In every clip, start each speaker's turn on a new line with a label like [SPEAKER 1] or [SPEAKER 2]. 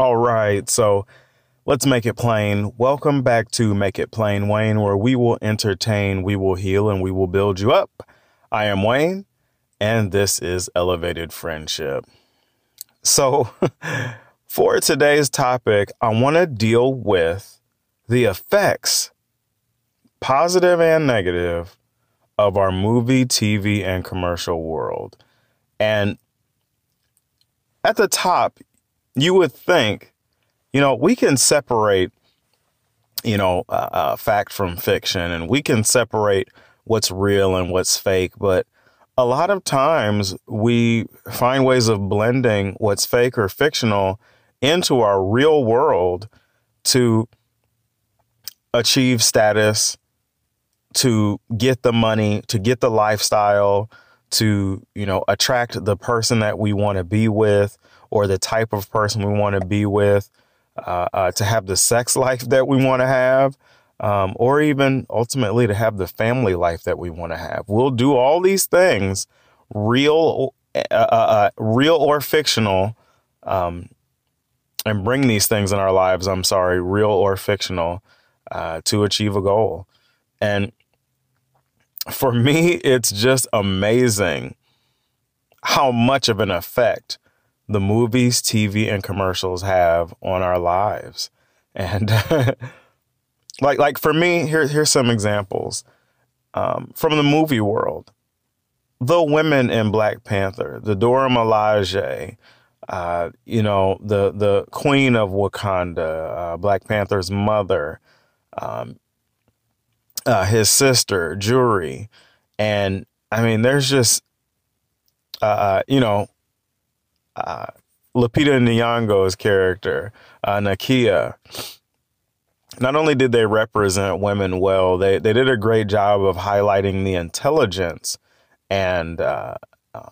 [SPEAKER 1] All right, so let's make it plain. Welcome back to Make It Plain Wayne, where we will entertain, we will heal, and we will build you up. I am Wayne, and this is Elevated Friendship. So, for today's topic, I want to deal with the effects, positive and negative, of our movie, TV, and commercial world. And at the top, you would think, you know, we can separate, you know, uh, uh, fact from fiction and we can separate what's real and what's fake. But a lot of times we find ways of blending what's fake or fictional into our real world to achieve status, to get the money, to get the lifestyle, to, you know, attract the person that we want to be with or the type of person we want to be with, uh, uh, to have the sex life that we want to have, um, or even ultimately to have the family life that we want to have. We'll do all these things, real, uh, uh, uh, real or fictional, um, and bring these things in our lives. I'm sorry, real or fictional, uh, to achieve a goal. And for me, it's just amazing how much of an effect the movies, TV, and commercials have on our lives. And like like for me, here, here's some examples um, from the movie world. The women in Black Panther, the Dora Milaje, uh, you know, the the Queen of Wakanda, uh, Black Panther's mother, um, uh, his sister, Shuri, and I mean, there's just, uh, uh you know, uh, Lupita Nyong'o's character, uh, Nakia. Not only did they represent women well, they they did a great job of highlighting the intelligence and uh, uh,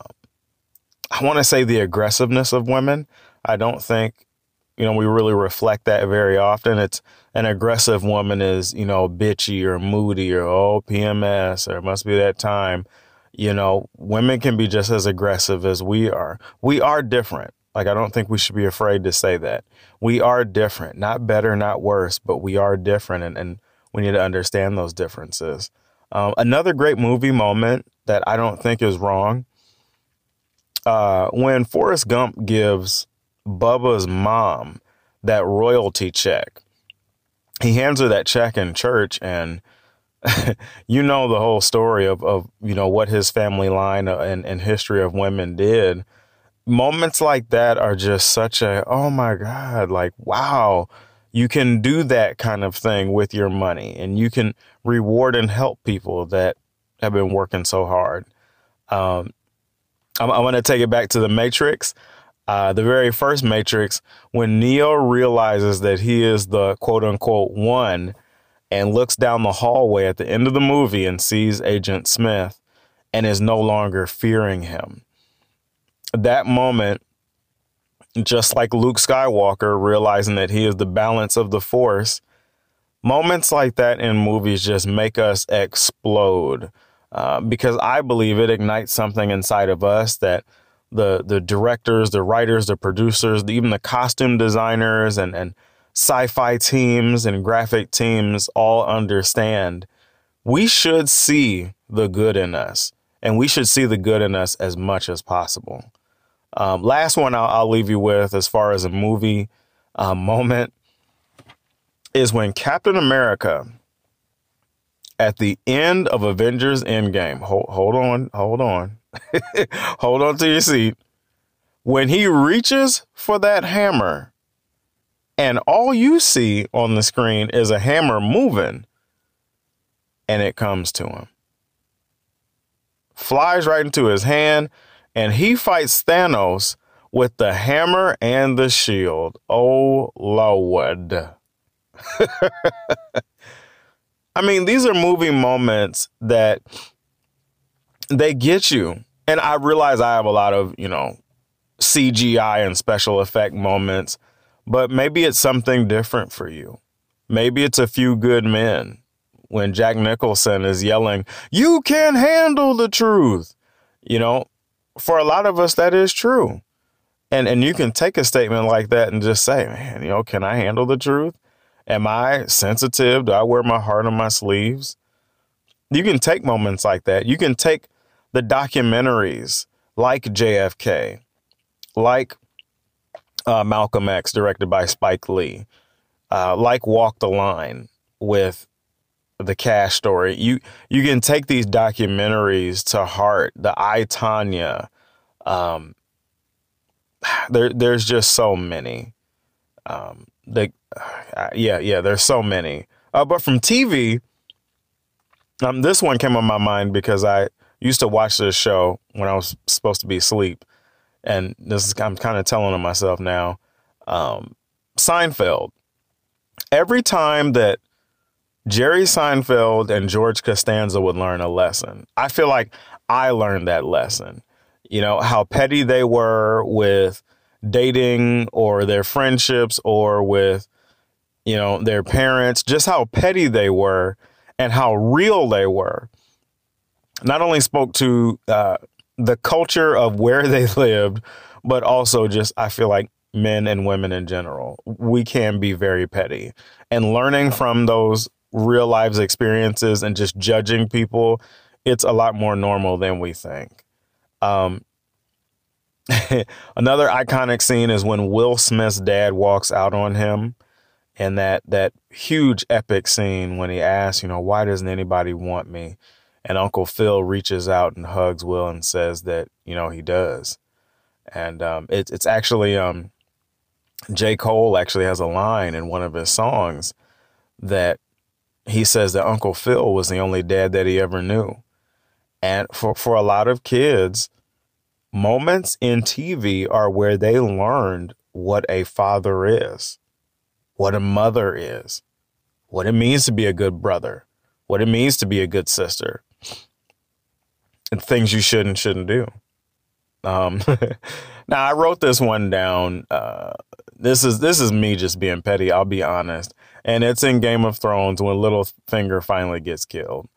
[SPEAKER 1] I want to say the aggressiveness of women. I don't think you know we really reflect that very often. It's an aggressive woman is you know bitchy or moody or oh PMS or it must be that time you know, women can be just as aggressive as we are. We are different. Like, I don't think we should be afraid to say that. We are different, not better, not worse, but we are different. And, and we need to understand those differences. Um, another great movie moment that I don't think is wrong uh, when Forrest Gump gives Bubba's mom that royalty check. He hands her that check in church and you know the whole story of, of you know what his family line uh, and, and history of women did. Moments like that are just such a oh my god like wow. You can do that kind of thing with your money and you can reward and help people that have been working so hard. Um, I, want to take it back to the matrix. Uh, the very first matrix when neo realizes that he is the quote unquote one and looks down the hallway at the end of the movie and sees Agent Smith and is no longer fearing him. That moment, just like Luke Skywalker realizing that he is the balance of the Force, moments like that in movies just make us explode. Uh, because I believe it ignites something inside of us that the the directors, the writers, the producers, even the costume designers and and sci-fi teams and graphic teams all understand we should see the good in us and we should see the good in us as much as possible. Um, last one I'll, I'll, leave you with as far as a movie uh, moment is when captain america at the end of avengers endgame hold, hold on hold on hold on to your seat. When he reaches for that hammer and all you see on the screen is a hammer moving and it comes to him. Flies right into his hand and he fights Thanos with the hammer and the shield. Oh, Lord. I mean, these are movie moments that they get you. And I realize I have a lot of, you know, CGI and special effect moments but maybe it's something different for you. Maybe it's a few good men when Jack Nicholson is yelling, You can't handle the truth. You know, for a lot of us, that is true. And and you can take a statement like that and just say, man, you know, can I handle the truth? Am I sensitive? Do I wear my heart on my sleeves? You can take moments like that. You can take the documentaries like JFK, like uh, Malcolm X, directed by Spike Lee, uh, like Walk the Line with the Cash story. You you can take these documentaries to heart. The I Tonya, um, there there's just so many. Um, the uh, yeah yeah there's so many. Uh, but from TV, um, this one came on my mind because I used to watch this show when I was supposed to be asleep, and this is I'm kind of telling on myself now. Um, Seinfeld. Every time that Jerry Seinfeld and George Costanza would learn a lesson, I feel like I learned that lesson. You know how petty they were with dating or their friendships or with you know their parents, just how petty they were and how real they were not only spoke to uh, the culture of where they lived, but also just, I feel like men and women in general, we can be very petty. And learning from those real lives experiences and just judging people, it's a lot more normal than we think. Um, another iconic scene is when Will Smith's dad walks out on him and that that huge epic scene when he asks, you know, why doesn't anybody want me? And Uncle Phil reaches out and hugs Will and says that, you know, he does. And um, it, it's actually, um, J. Cole actually has a line in one of his songs that he says that Uncle Phil was the only dad that he ever knew. And for, for a lot of kids, moments in TV are where they learned what a father is, what a mother is, what it means to be a good brother, what it means to be a good sister, things you should and shouldn't do. Um, now I wrote this one down. Uh, this is this is me just being petty. I'll be honest, and it's in Game of Thrones when Littlefinger finally gets killed.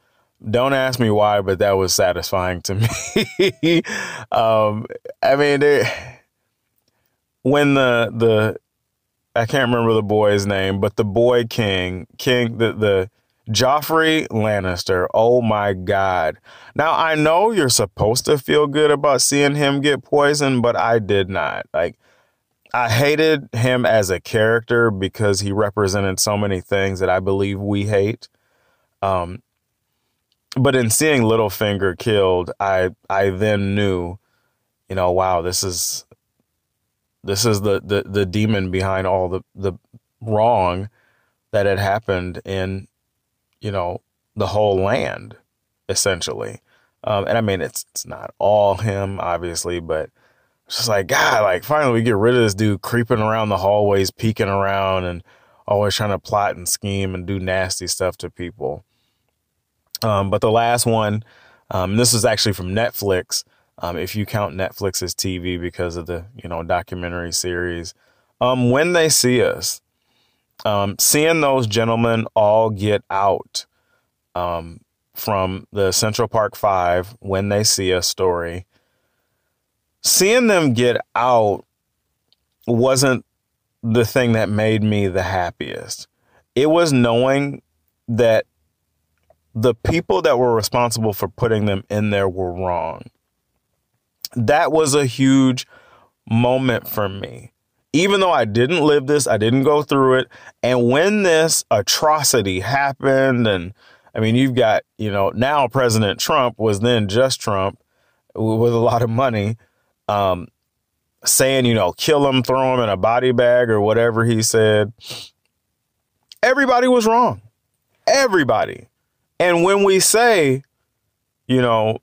[SPEAKER 1] Don't ask me why, but that was satisfying to me. um, I mean, when the the I can't remember the boy's name, but the boy king, king the the Joffrey Lannister. Oh my God. Now, I know you're supposed to feel good about seeing him get poisoned, but I did not. Like, I hated him as a character because he represented so many things that I believe we hate. Um, but in seeing Littlefinger killed, I I then knew, you know, wow, this is this is the the, the demon behind all the the wrong that had happened in you know, the whole land, essentially. Um, and I mean, it's it's not all him, obviously, but it's just like God, like finally we get rid of this dude creeping around the hallways, peeking around, and always trying to plot and scheme and do nasty stuff to people. Um, but the last one, um, this is actually from Netflix. Um, if you count Netflix as TV because of the you know documentary series, um, when they see us, um, seeing those gentlemen all get out um, from the Central Park Five when they see a story, seeing them get out wasn't the thing that made me the happiest. It was knowing that the people that were responsible for putting them in there were wrong. That was a huge moment for me even though I didn't live this, I didn't go through it. And when this atrocity happened, and I mean, you've got, you know, now President Trump was then just Trump with a lot of money, um, saying, you know, kill him, throw him in a body bag or whatever he said. Everybody was wrong. Everybody. And when we say, you know,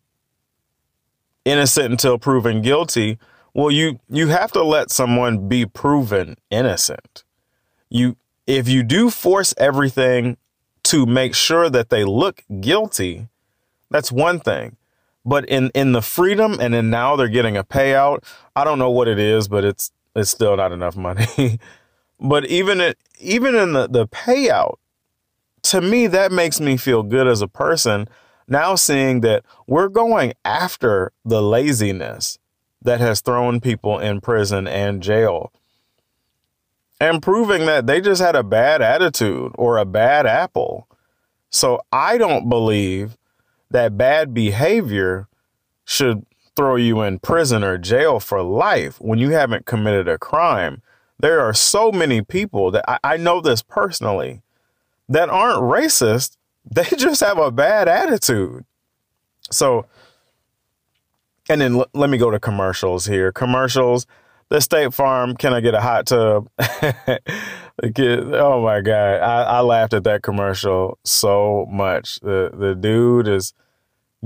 [SPEAKER 1] innocent until proven guilty, well, you you have to let someone be proven innocent. You if you do force everything to make sure that they look guilty, that's one thing. But in in the freedom and then now they're getting a payout, I don't know what it is, but it's it's still not enough money. but even it even in the the payout, to me that makes me feel good as a person now seeing that we're going after the laziness that has thrown people in prison and jail and proving that they just had a bad attitude or a bad apple. So I don't believe that bad behavior should throw you in prison or jail for life when you haven't committed a crime. There are so many people that I, I know this personally that aren't racist. They just have a bad attitude. So, and then l- let me go to commercials here. Commercials the State Farm, can I get a hot tub? oh my God. I, I laughed at that commercial so much. The the dude is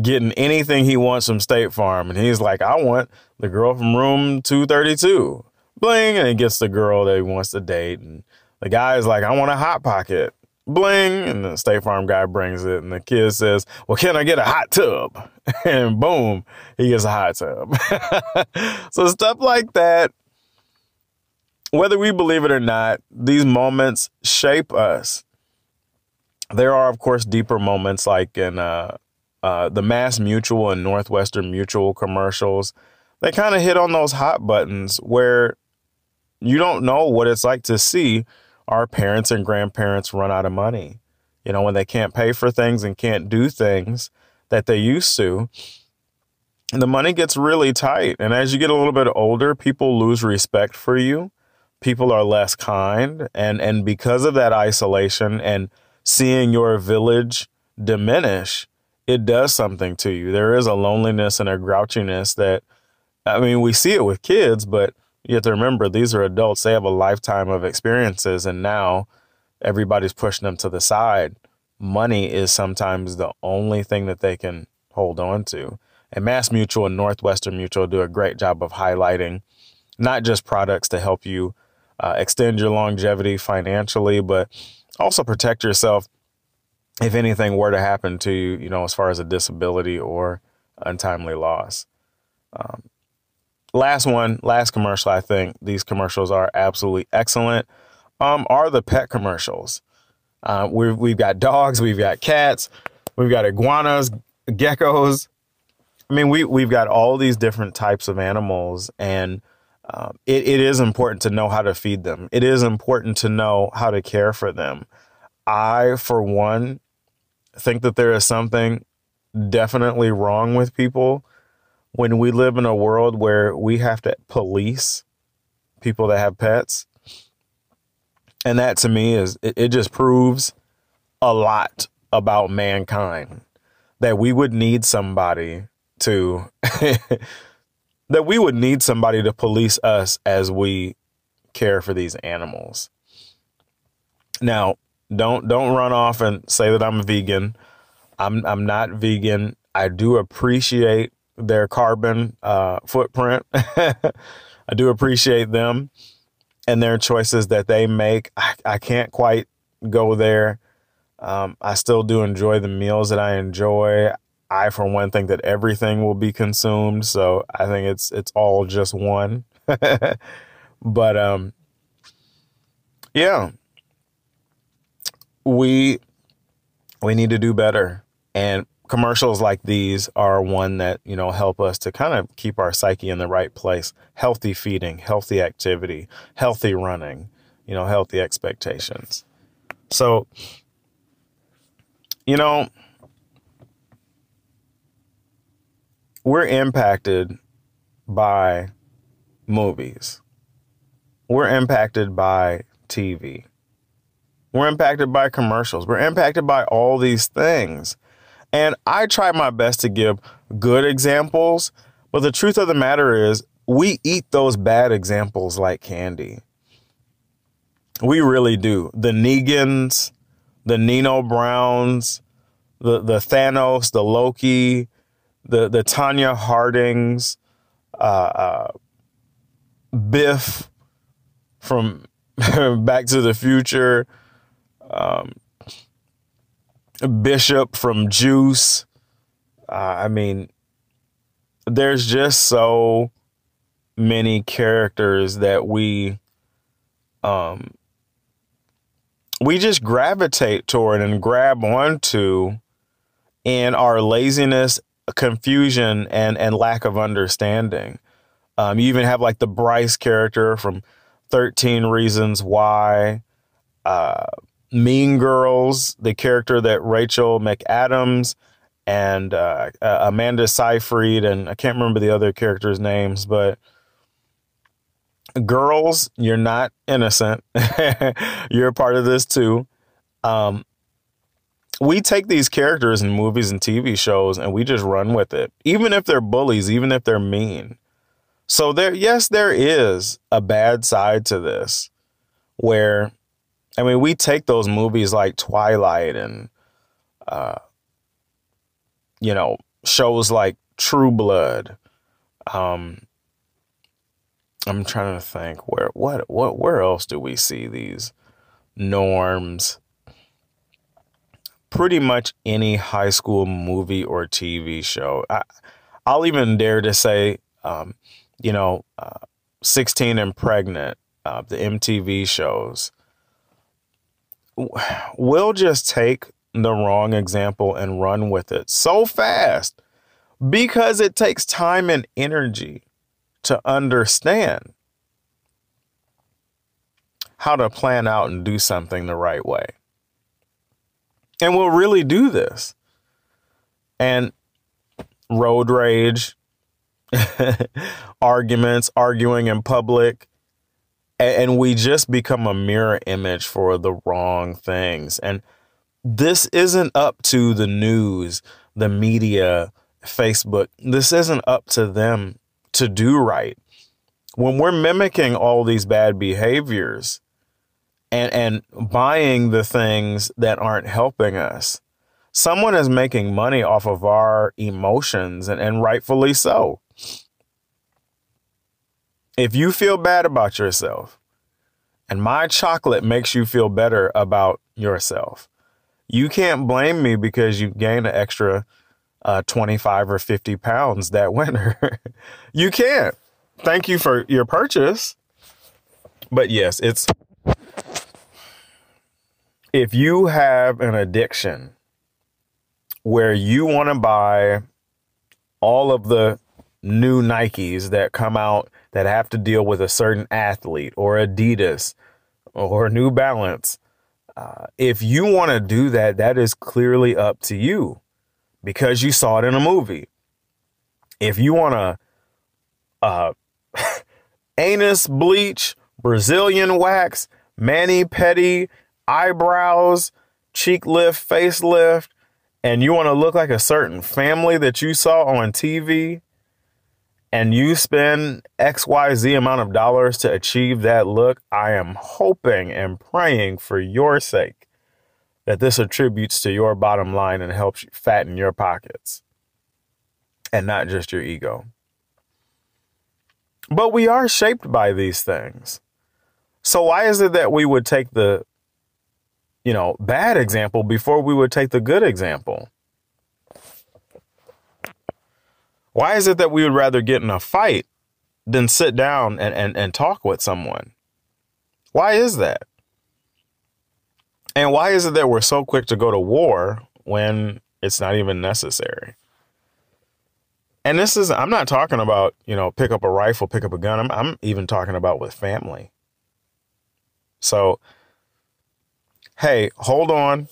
[SPEAKER 1] getting anything he wants from State Farm. And he's like, I want the girl from room 232. Bling. And he gets the girl that he wants to date. And the guy is like, I want a hot pocket. Bling. And the State Farm guy brings it. And the kid says, Well, can I get a hot tub? and boom, he gets a hot tub. so stuff like that, whether we believe it or not, these moments shape us. There are, of course, deeper moments like in uh, uh, the Mass Mutual and Northwestern Mutual commercials. They kind of hit on those hot buttons where you don't know what it's like to see our parents and grandparents run out of money. You know, when they can't pay for things and can't do things that they used to, the money gets really tight. And as you get a little bit older, people lose respect for you. People are less kind. And, and because of that isolation and seeing your village diminish, it does something to you. There is a loneliness and a grouchiness that, I mean, we see it with kids, but you have to remember these are adults. They have a lifetime of experiences. And now everybody's pushing them to the side money is sometimes the only thing that they can hold on to. And Mass Mutual and Northwestern Mutual do a great job of highlighting not just products to help you uh, extend your longevity financially, but also protect yourself if anything were to happen to you, you know, as far as a disability or untimely loss. Um, last one, last commercial, I think these commercials are absolutely excellent, um, are the pet commercials. Uh, we've, we've got dogs, we've got cats, we've got iguanas, geckos. I mean, we, we've got all these different types of animals, and um, it, it is important to know how to feed them. It is important to know how to care for them. I, for one, think that there is something definitely wrong with people when we live in a world where we have to police people that have pets and that to me is, it, it just proves a lot about mankind that we would need somebody to, that we would need somebody to police us as we care for these animals. Now, don't don't run off and say that I'm vegan. I'm I'm not vegan. I do appreciate their carbon uh, footprint. I do appreciate them and their choices that they make. I, I can't quite go there. Um, I still do enjoy the meals that I enjoy. I, for one, think that everything will be consumed, so I think it's it's all just one. but um, yeah, we we need to do better, and commercials like these are one that you know help us to kind of keep our psyche in the right place. Healthy feeding healthy activity healthy running you know healthy expectations. So you know we're impacted by movies. We're impacted by tv we're impacted by commercials. We're impacted by all these things and I try my best to give good examples, but the truth of the matter is, we eat those bad examples like candy. We really do. The Negans, the Nino Browns, the, the Thanos, the Loki, the, the Tonya Hardings, uh, uh, Biff from Back to the Future, um, Bishop from Juice. Uh, I mean, there's just so many characters that we um we just gravitate toward and grab onto in our laziness, confusion and and lack of understanding. Um, you even have like the Bryce character from 13 Reasons Why. Uh, mean Girls, the character that Rachel McAdams and uh, uh, Amanda Seyfried, and I can't remember the other characters' names, but girls, you're not innocent. you're a part of this too. Um, we take these characters in movies and TV shows and we just run with it, even if they're bullies, even if they're mean. So there, yes, there is a bad side to this, where, I mean, we take those movies like Twilight and, uh, you know, shows like True Blood. Um, I'm trying to think where what what where else do we see these norms? Pretty much any high school movie or TV show. I, I'll even dare to say, um, you know, uh, 16 and Pregnant, uh, the MTV shows. We'll just take the wrong example and run with it so fast because it takes time and energy to understand how to plan out and do something the right way. And we'll really do this. And road rage, arguments, arguing in public, and we just become a mirror image for the wrong things. And this isn't up to the news, the media, Facebook. This isn't up to them to do right. When we're mimicking all these bad behaviors and, and buying the things that aren't helping us, someone is making money off of our emotions and, and rightfully so. If you feel bad about yourself and my chocolate makes you feel better about yourself, you can't blame me because you gained an extra uh, 25 or 50 pounds that winter. you can't. Thank you for your purchase. But yes, it's if you have an addiction where you want to buy all of the new Nikes that come out that have to deal with a certain athlete or Adidas or New Balance, uh, if you want to do that, that is clearly up to you because you saw it in a movie. If you want to uh, anus bleach, Brazilian wax, mani pedi, eyebrows, cheek lift, facelift, and you want to look like a certain family that you saw on TV, and you spend XYZ amount of dollars to achieve that look, I am hoping and praying for your sake that this attributes to your bottom line and helps you fatten your pockets and not just your ego. But we are shaped by these things. So why is it that we would take the you know, bad example before we would take the good example? Why is it that we would rather get in a fight than sit down and, and, and talk with someone? Why is that? And why is it that we're so quick to go to war when it's not even necessary? And this is, I'm not talking about, you know, pick up a rifle, pick up a gun. I'm, I'm even talking about with family. So, hey, hold on.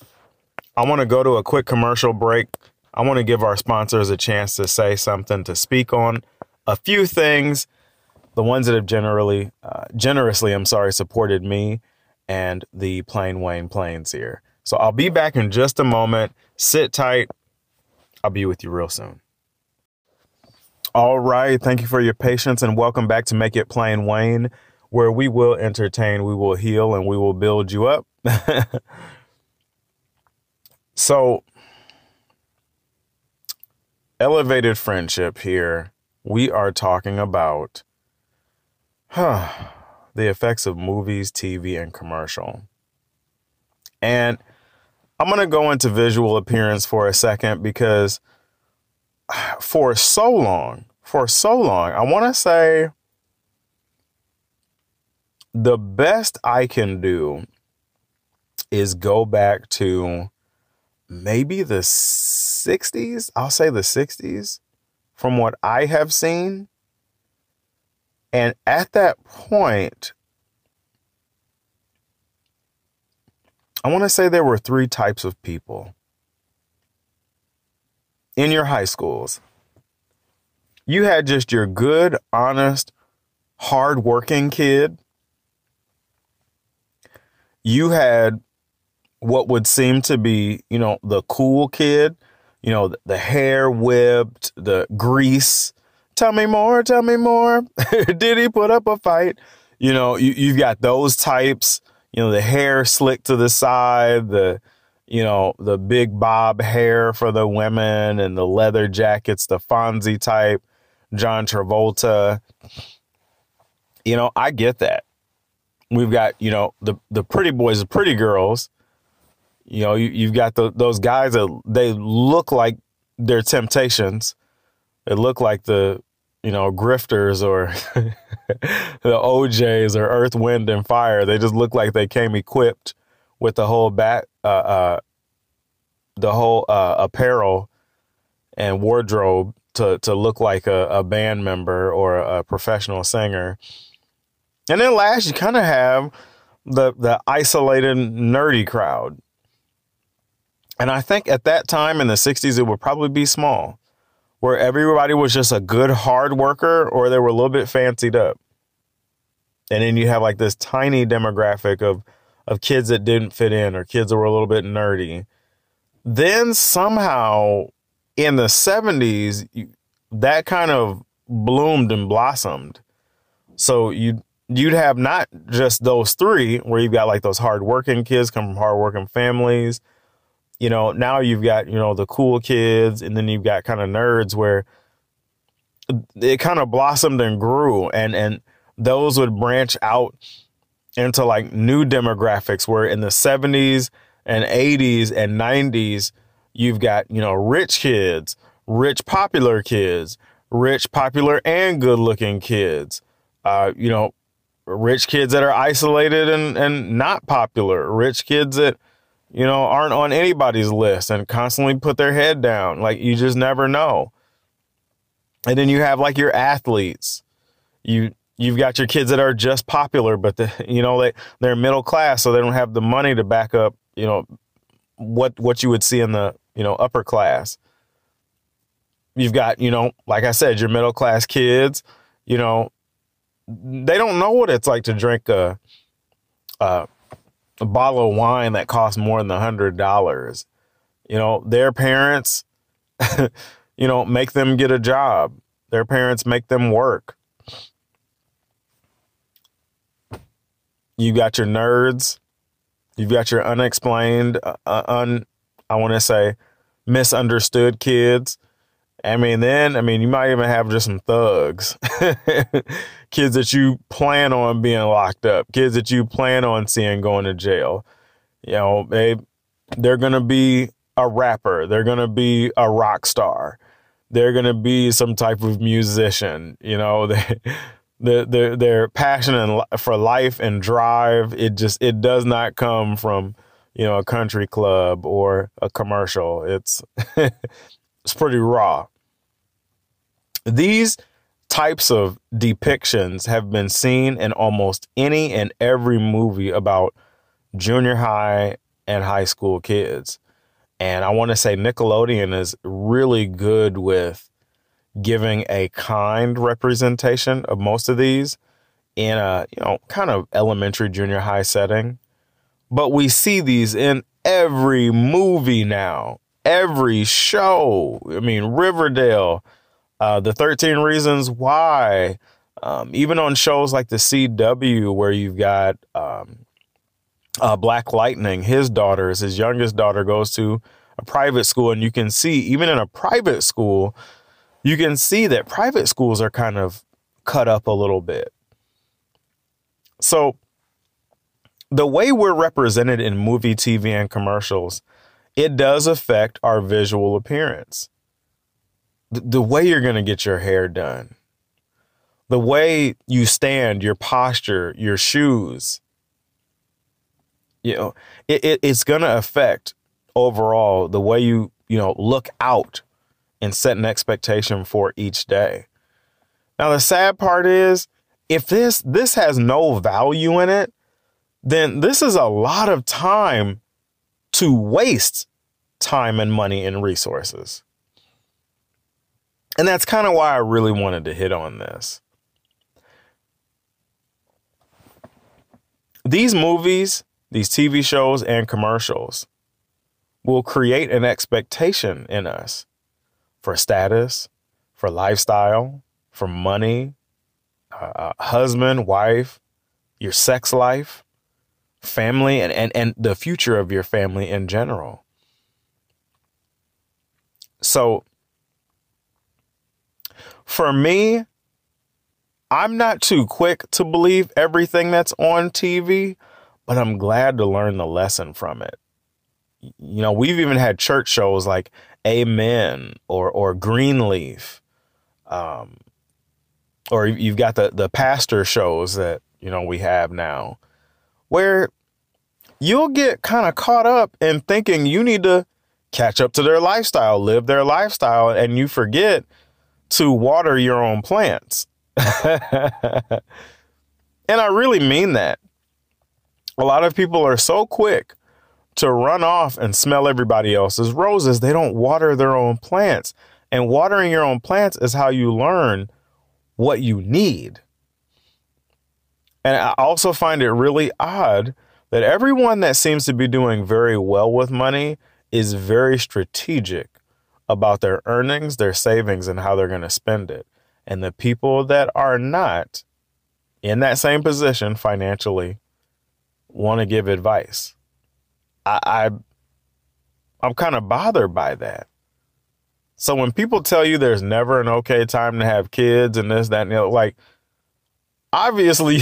[SPEAKER 1] I want to go to a quick commercial break. I want to give our sponsors a chance to say something, to speak on a few things, the ones that have generally, uh, generously, I'm sorry, supported me and the Plain Wayne Plains here. So I'll be back in just a moment. Sit tight. I'll be with you real soon. All right. Thank you for your patience and welcome back to Make It Plain Wayne, where we will entertain, we will heal, and we will build you up. so, elevated friendship here, we are talking about. Huh the effects of movies, TV, and commercial. And I'm going to go into visual appearance for a second because for so long, for so long, I want to say the best I can do is go back to maybe the 60s. I'll say the 60s from what I have seen And at that point, I want to say there were three types of people in your high schools. You had just your good, honest, hardworking kid. You had what would seem to be, you know, the cool kid, you know, the, hair whipped, the grease. Tell me more, tell me more. Did he put up a fight? You know, you, you've got those types, you know, the hair slicked to the side, the, you know, the big bob hair for the women and the leather jackets, the Fonzie type, John Travolta. You know, I get that. We've got, you know, the, the pretty boys, the pretty girls, you know, you, have got the, those guys that they look like they're temptations. They look like the, you know, Drifters or the O'Jays or Earth, Wind, and Fire. They just look like they came equipped with the whole back, uh, uh, the whole uh, apparel and wardrobe to to look like a, a band member or a professional singer. And then last, you kind of have the the isolated nerdy crowd and I think at that time in the 60s, it would probably be small, where everybody was just a good hard worker or they were a little bit fancied up. And then you have like this tiny demographic of, of kids that didn't fit in or kids that were a little bit nerdy. Then somehow in the 70s, that kind of bloomed and blossomed. So you you'd have not just those three where you've got like those hardworking kids come from hardworking families you know, now you've got, you know, the cool kids and then you've got kind of nerds where it kind of blossomed and grew and and those would branch out into like new demographics where in the 70s and 80s and 90s you've got, you know, rich kids, rich popular kids, rich popular and good-looking kids. Uh, you know, rich kids that are isolated and and not popular, rich kids that you know, aren't on anybody's list and constantly put their head down. Like you just never know. And then you have like your athletes. You you've got your kids that are just popular, but the you know they they're middle class, so they don't have the money to back up. You know what what you would see in the you know upper class. You've got you know like I said, your middle class kids. You know they don't know what it's like to drink a, a a bottle of wine that costs more than a hundred dollars. You know, their parents, you know, make them get a job. Their parents make them work. You got your nerds. You've got your unexplained, uh, uh un, I want to say, misunderstood kids I mean, then, I mean, you might even have just some thugs, kids that you plan on being locked up, kids that you plan on seeing going to jail. You know, they, they're to be a rapper, they're to be a rock star, they're to be some type of musician. You know, they, their, their, their passion and for life and drive, it just, it does not come from, you know, a country club or a commercial. It's, it's pretty raw. These types of depictions have been seen in almost any and every movie about junior high and high school kids. And I want to say Nickelodeon is really good with giving a kind representation of most of these in a, you know, kind of elementary junior high setting. But we see these in every movie now, every show. I mean, Riverdale, uh, the 13 Reasons Why, um, even on shows like the CW, where you've got um, uh, Black Lightning, his daughters, his youngest daughter goes to a private school, and you can see, even in a private school, you can see that private schools are kind of cut up a little bit. So, the way we're represented in movie, TV, and commercials, it does affect our visual appearance the, the way you're going to get your hair done, the way you stand, your posture, your shoes, you know, it, it it's going to affect overall the way you, you know, look out and set an expectation for each day. Now, the sad part is if this this has no value in it, then this is a lot of time to waste time and money and resources. And that's kind of why I really wanted to hit on this. These movies, these TV shows, and commercials will create an expectation in us for status, for lifestyle, for money, uh, husband, wife, your sex life, family, and, and, and the future of your family in general. So, for me, I'm not too quick to believe everything that's on TV, but I'm glad to learn the lesson from it. You know, we've even had church shows like Amen or or Greenleaf, um, or you've got the the pastor shows that you know we have now, where you'll get kind of caught up in thinking you need to catch up to their lifestyle, live their lifestyle, and you forget to water your own plants. and I really mean that. A lot of people are so quick to run off and smell everybody else's roses, they don't water their own plants. And watering your own plants is how you learn what you need. And I also find it really odd that everyone that seems to be doing very well with money is very strategic about their earnings, their savings, and how they're going to spend it. And the people that are not in that same position financially want to give advice. I, I I'm kind of bothered by that. So when people tell you there's never an okay time to have kids and this, that, and the other, like obviously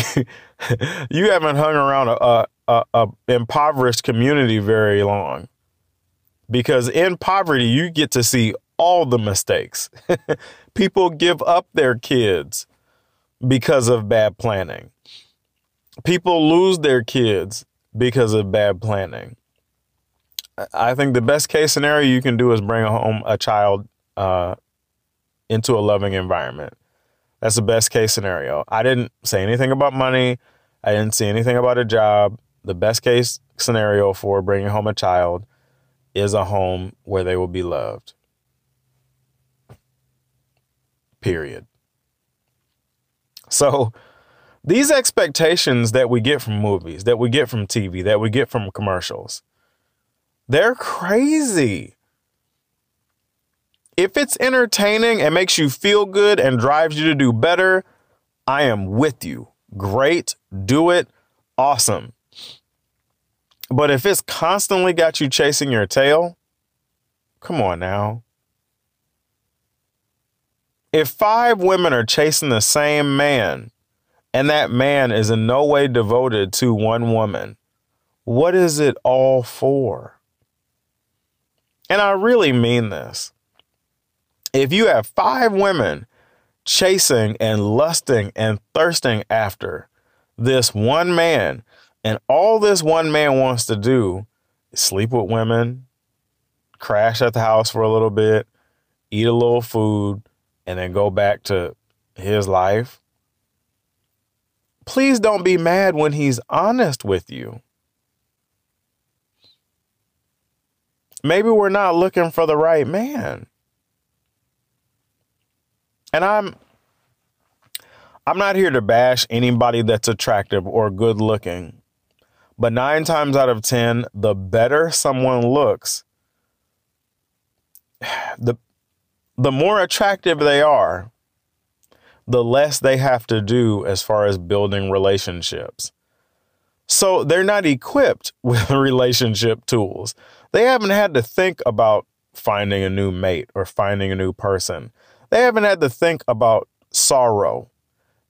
[SPEAKER 1] you haven't hung around a, a, a, impoverished community very long because in poverty you get to see all the mistakes. people give up their kids because of bad planning. People lose their kids because of bad planning. I think the best case scenario you can do is bring home a child uh, into a loving environment. That's the best case scenario. I didn't say anything about money. I didn't say anything about a job. The best case scenario for bringing home a child is a home where they will be loved. Period. So, these expectations that we get from movies, that we get from TV, that we get from commercials, they're crazy. If it's entertaining and makes you feel good and drives you to do better, I am with you. Great. Do it. Awesome. But if it's constantly got you chasing your tail, come on now. If five women are chasing the same man and that man is in no way devoted to one woman, what is it all for? And I really mean this. If you have five women chasing and lusting and thirsting after this one man, and all this one man wants to do is sleep with women, crash at the house for a little bit, eat a little food, and then go back to his life. Please don't be mad when he's honest with you. maybe we're not looking for the right man. And I'm I'm not here to bash anybody that's attractive or good looking. But 9 times out of 10, the better someone looks, the the more attractive they are, the less they have to do as far as building relationships. So they're not equipped with relationship tools. They haven't had to think about finding a new mate or finding a new person. They haven't had to think about sorrow.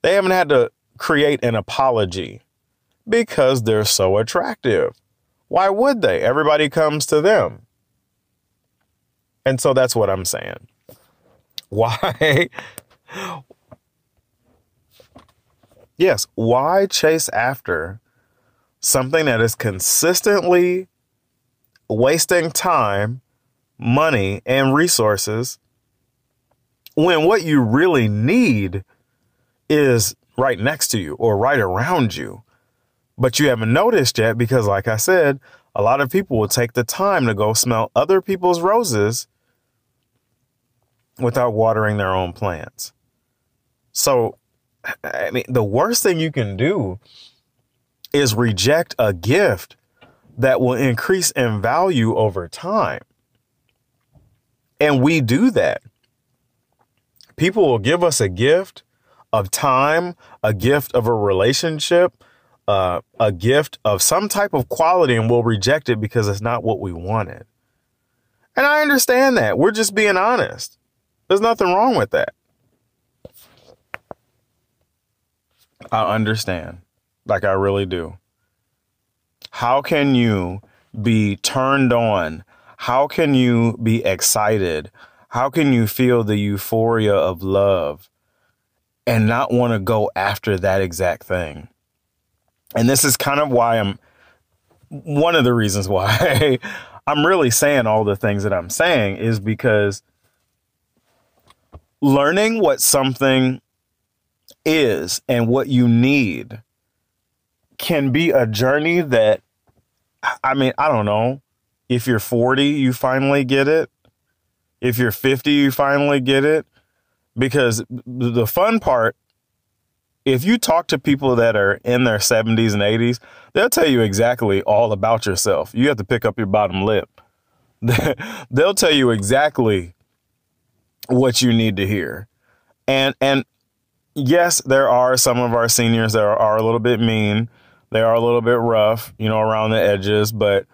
[SPEAKER 1] They haven't had to create an apology because they're so attractive. Why would they? Everybody comes to them. And so that's what I'm saying. Why? yes, why chase after something that is consistently wasting time, money, and resources when what you really need is right next to you or right around you. But you haven't noticed yet because, like I said, a lot of people will take the time to go smell other people's roses without watering their own plants. So, I mean, the worst thing you can do is reject a gift that will increase in value over time. And we do that. People will give us a gift of time, a gift of a relationship, uh, a gift of some type of quality, and we'll reject it because it's not what we wanted. And I understand that. We're just being honest. There's nothing wrong with that. I understand. Like I really do. How can you be turned on? How can you be excited? How can you feel the euphoria of love and not want to go after that exact thing? And this is kind of why I'm one of the reasons why I'm really saying all the things that I'm saying is because learning what something is and what you need can be a journey that I mean, I don't know. If you're 40, you finally get it. If you're 50, you finally get it. Because the fun part, if you talk to people that are in their 70s and 80s, they'll tell you exactly all about yourself. You have to pick up your bottom lip. they'll tell you exactly what you need to hear. And and yes, there are some of our seniors that are, are a little bit mean they are a little bit rough, you know, around the edges, but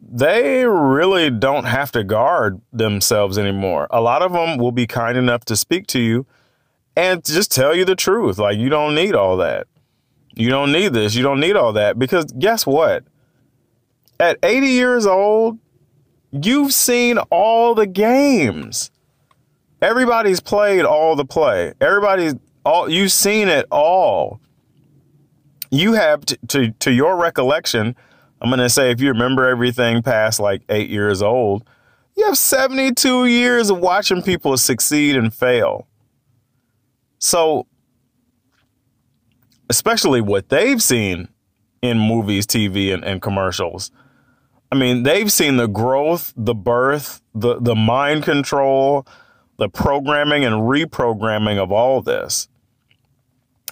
[SPEAKER 1] they really don't have to guard themselves anymore. A lot of them will be kind enough to speak to you and just tell you the truth. Like, you don't need all that. You don't need this. You don't need all that. Because guess what? At 80 years old, you've seen all the games. Everybody's played all the play. Everybody's all, you've seen it all you have to, to, to your recollection, I'm going to say if you remember everything past like eight years old, you have 72 years of watching people succeed and fail. So, especially what they've seen in movies, TV, and, and commercials. I mean, they've seen the growth, the birth, the, the mind control, the programming and reprogramming of all this.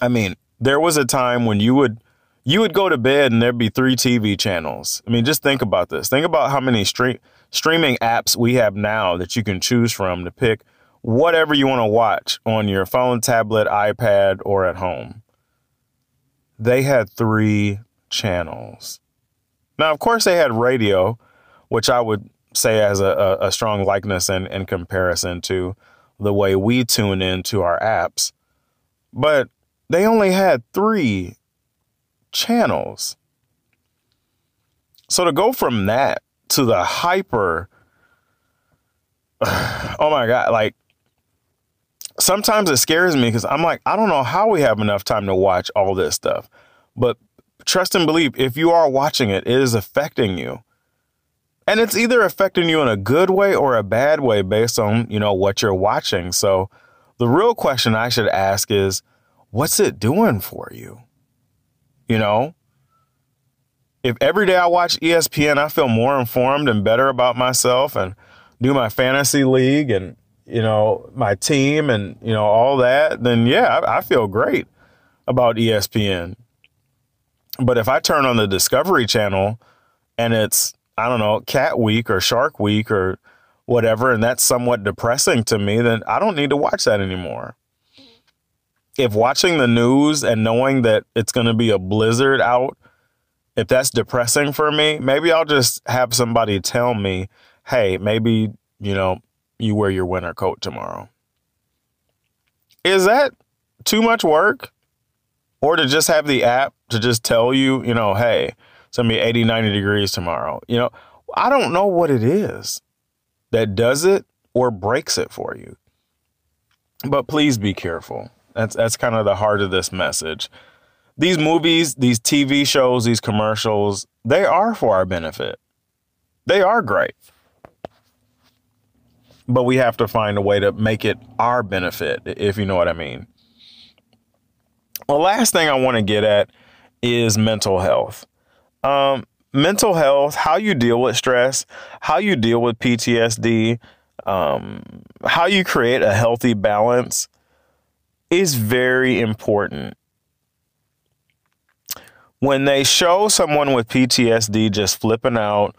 [SPEAKER 1] I mean, there was a time when you would you would go to bed and there'd be three TV channels. I mean, just think about this. Think about how many stream streaming apps we have now that you can choose from to pick whatever you want to watch on your phone, tablet, iPad, or at home. They had three channels. Now, of course, they had radio, which I would say has a, a, strong likeness and, and comparison to the way we tune into our apps. But they only had three channels. So to go from that to the hyper, oh my God, like sometimes it scares me because I'm like, I don't know how we have enough time to watch all this stuff. But trust and believe, if you are watching it, it is affecting you. And it's either affecting you in a good way or a bad way based on, you know, what you're watching. So the real question I should ask is, what's it doing for you? You know, if every day I watch ESPN, I feel more informed and better about myself and do my fantasy league and, you know, my team and, you know, all that, then yeah, I, I feel great about ESPN. But if I turn on the Discovery Channel and it's, I don't know, Cat Week or Shark Week or whatever, and that's somewhat depressing to me, then I don't need to watch that anymore if watching the news and knowing that it's going to be a blizzard out, if that's depressing for me, maybe I'll just have somebody tell me, hey, maybe, you know, you wear your winter coat tomorrow. Is that too much work? Or to just have the app to just tell you, you know, hey, it's to be 80, 90 degrees tomorrow. You know, I don't know what it is that does it or breaks it for you. But please be careful. That's that's kind of the heart of this message. These movies, these TV shows, these commercials, they are for our benefit. They are great. But we have to find a way to make it our benefit, if you know what I mean. The last thing I want to get at is mental health. Um, mental health, how you deal with stress, how you deal with PTSD, um, how you create a healthy balance is very important. When they show someone with PTSD just flipping out,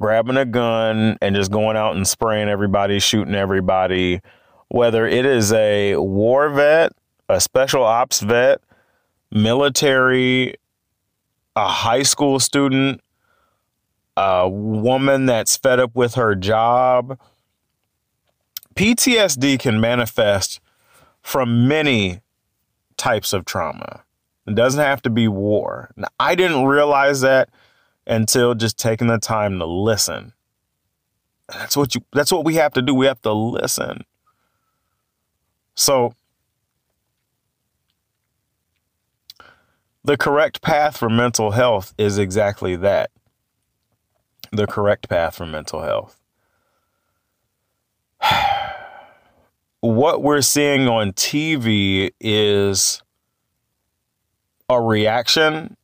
[SPEAKER 1] grabbing a gun, and just going out and spraying everybody, shooting everybody, whether it is a war vet, a special ops vet, military, a high school student, a woman that's fed up with her job, PTSD can manifest from many types of trauma. It doesn't have to be war. Now, I didn't realize that until just taking the time to listen. That's what you that's what we have to do. We have to listen. So the correct path for mental health is exactly that. The correct path for mental health. what we're seeing on TV is a reaction,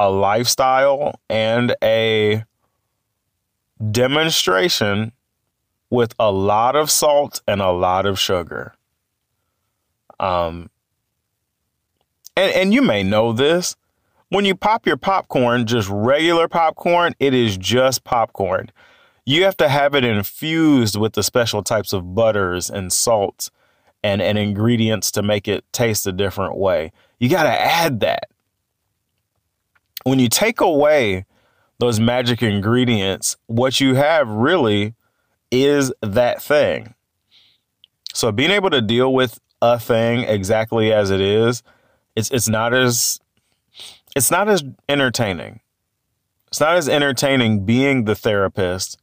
[SPEAKER 1] a lifestyle, and a demonstration with a lot of salt and a lot of sugar. Um, and, and you may know this. When you pop your popcorn, just regular popcorn, it is just popcorn you have to have it infused with the special types of butters and salts and, and ingredients to make it taste a different way. You got to add that. When you take away those magic ingredients, what you have really is that thing. So being able to deal with a thing exactly as it is, it's it's not as it's not as entertaining. It's not as entertaining being the therapist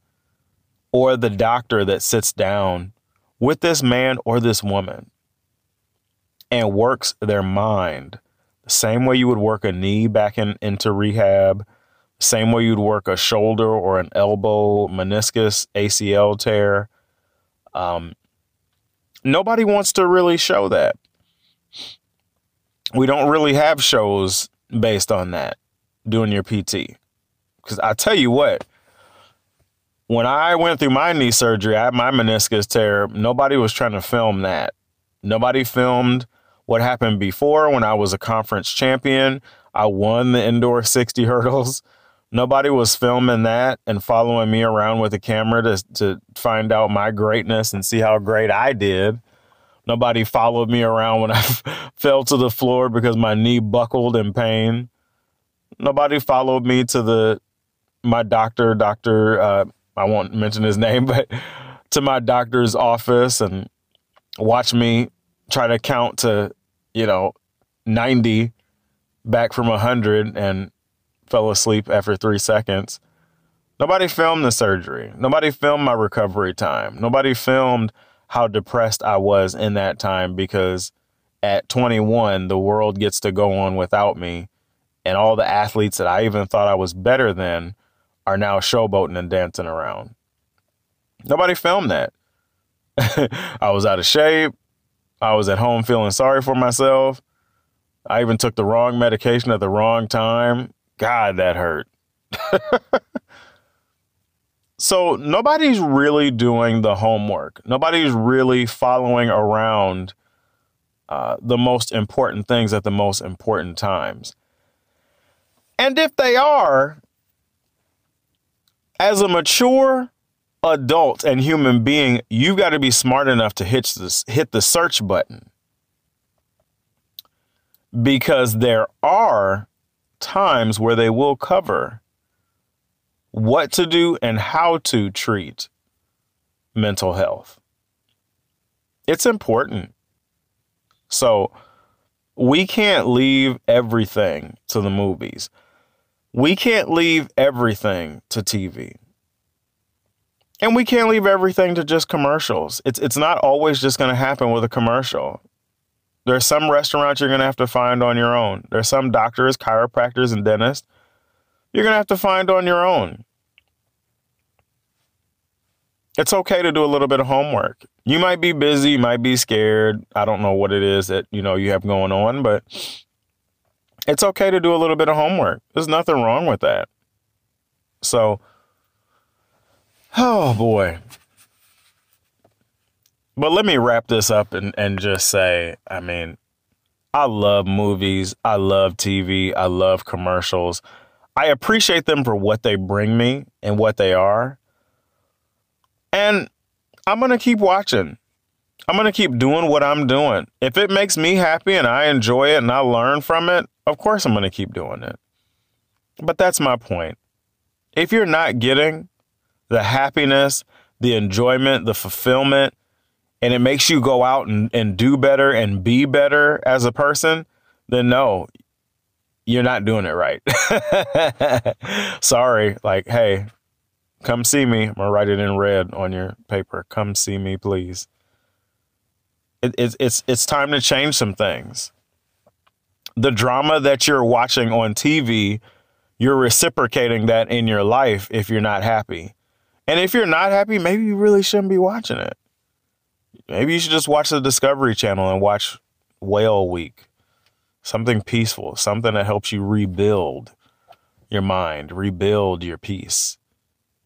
[SPEAKER 1] or the doctor that sits down with this man or this woman and works their mind same way you would work a knee back in, into rehab, same way you'd work a shoulder or an elbow, meniscus, ACL tear. Um, nobody wants to really show that. We don't really have shows based on that, doing your PT. Because I tell you what, when I went through my knee surgery, I had my meniscus tear. Nobody was trying to film that. Nobody filmed what happened before when I was a conference champion. I won the indoor 60 hurdles. Nobody was filming that and following me around with a camera to, to find out my greatness and see how great I did. Nobody followed me around when I fell to the floor because my knee buckled in pain. Nobody followed me to the my doctor, Doctor uh, I won't mention his name, but to my doctor's office and watch me try to count to, you know, 90 back from 100 and fell asleep after three seconds. Nobody filmed the surgery. Nobody filmed my recovery time. Nobody filmed how depressed I was in that time because at 21, the world gets to go on without me. And all the athletes that I even thought I was better than are now showboating and dancing around. Nobody filmed that. I was out of shape. I was at home feeling sorry for myself. I even took the wrong medication at the wrong time. God, that hurt. so nobody's really doing the homework. Nobody's really following around uh, the most important things at the most important times. And if they are, as a mature adult and human being, you've got to be smart enough to hit this, hit the search button. Because there are times where they will cover what to do and how to treat mental health. It's important. So we can't leave everything to the movies we can't leave everything to TV. And we can't leave everything to just commercials. It's it's not always just going to happen with a commercial. There's some restaurants you're going to have to find on your own. There's some doctors, chiropractors and dentists you're going to have to find on your own. It's okay to do a little bit of homework. You might be busy, you might be scared. I don't know what it is that, you know, you have going on, but it's okay to do a little bit of homework. There's nothing wrong with that. So, oh boy. But let me wrap this up and, and just say, I mean, I love movies. I love TV. I love commercials. I appreciate them for what they bring me and what they are. And I'm going to keep watching. I'm going to keep doing what I'm doing. If it makes me happy and I enjoy it and I learn from it, of course I'm going to keep doing it. But that's my point. If you're not getting the happiness, the enjoyment, the fulfillment, and it makes you go out and, and do better and be better as a person, then no, you're not doing it right. Sorry. Like, hey, come see me. I'm going to write it in red on your paper. Come see me, please. It, it, it's, it's time to change some things. The drama that you're watching on TV, you're reciprocating that in your life if you're not happy. And if you're not happy, maybe you really shouldn't be watching it. Maybe you should just watch the Discovery Channel and watch Whale Week. Something peaceful, something that helps you rebuild your mind, rebuild your peace,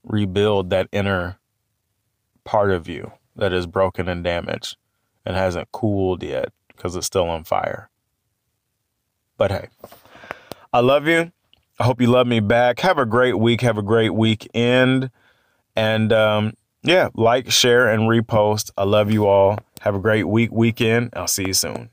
[SPEAKER 1] rebuild that inner part of you that is broken and damaged and hasn't cooled yet because it's still on fire. But hey, I love you. I hope you love me back. Have a great week. Have a great weekend. And um, yeah, like, share, and repost. I love you all. Have a great week, weekend. I'll see you soon.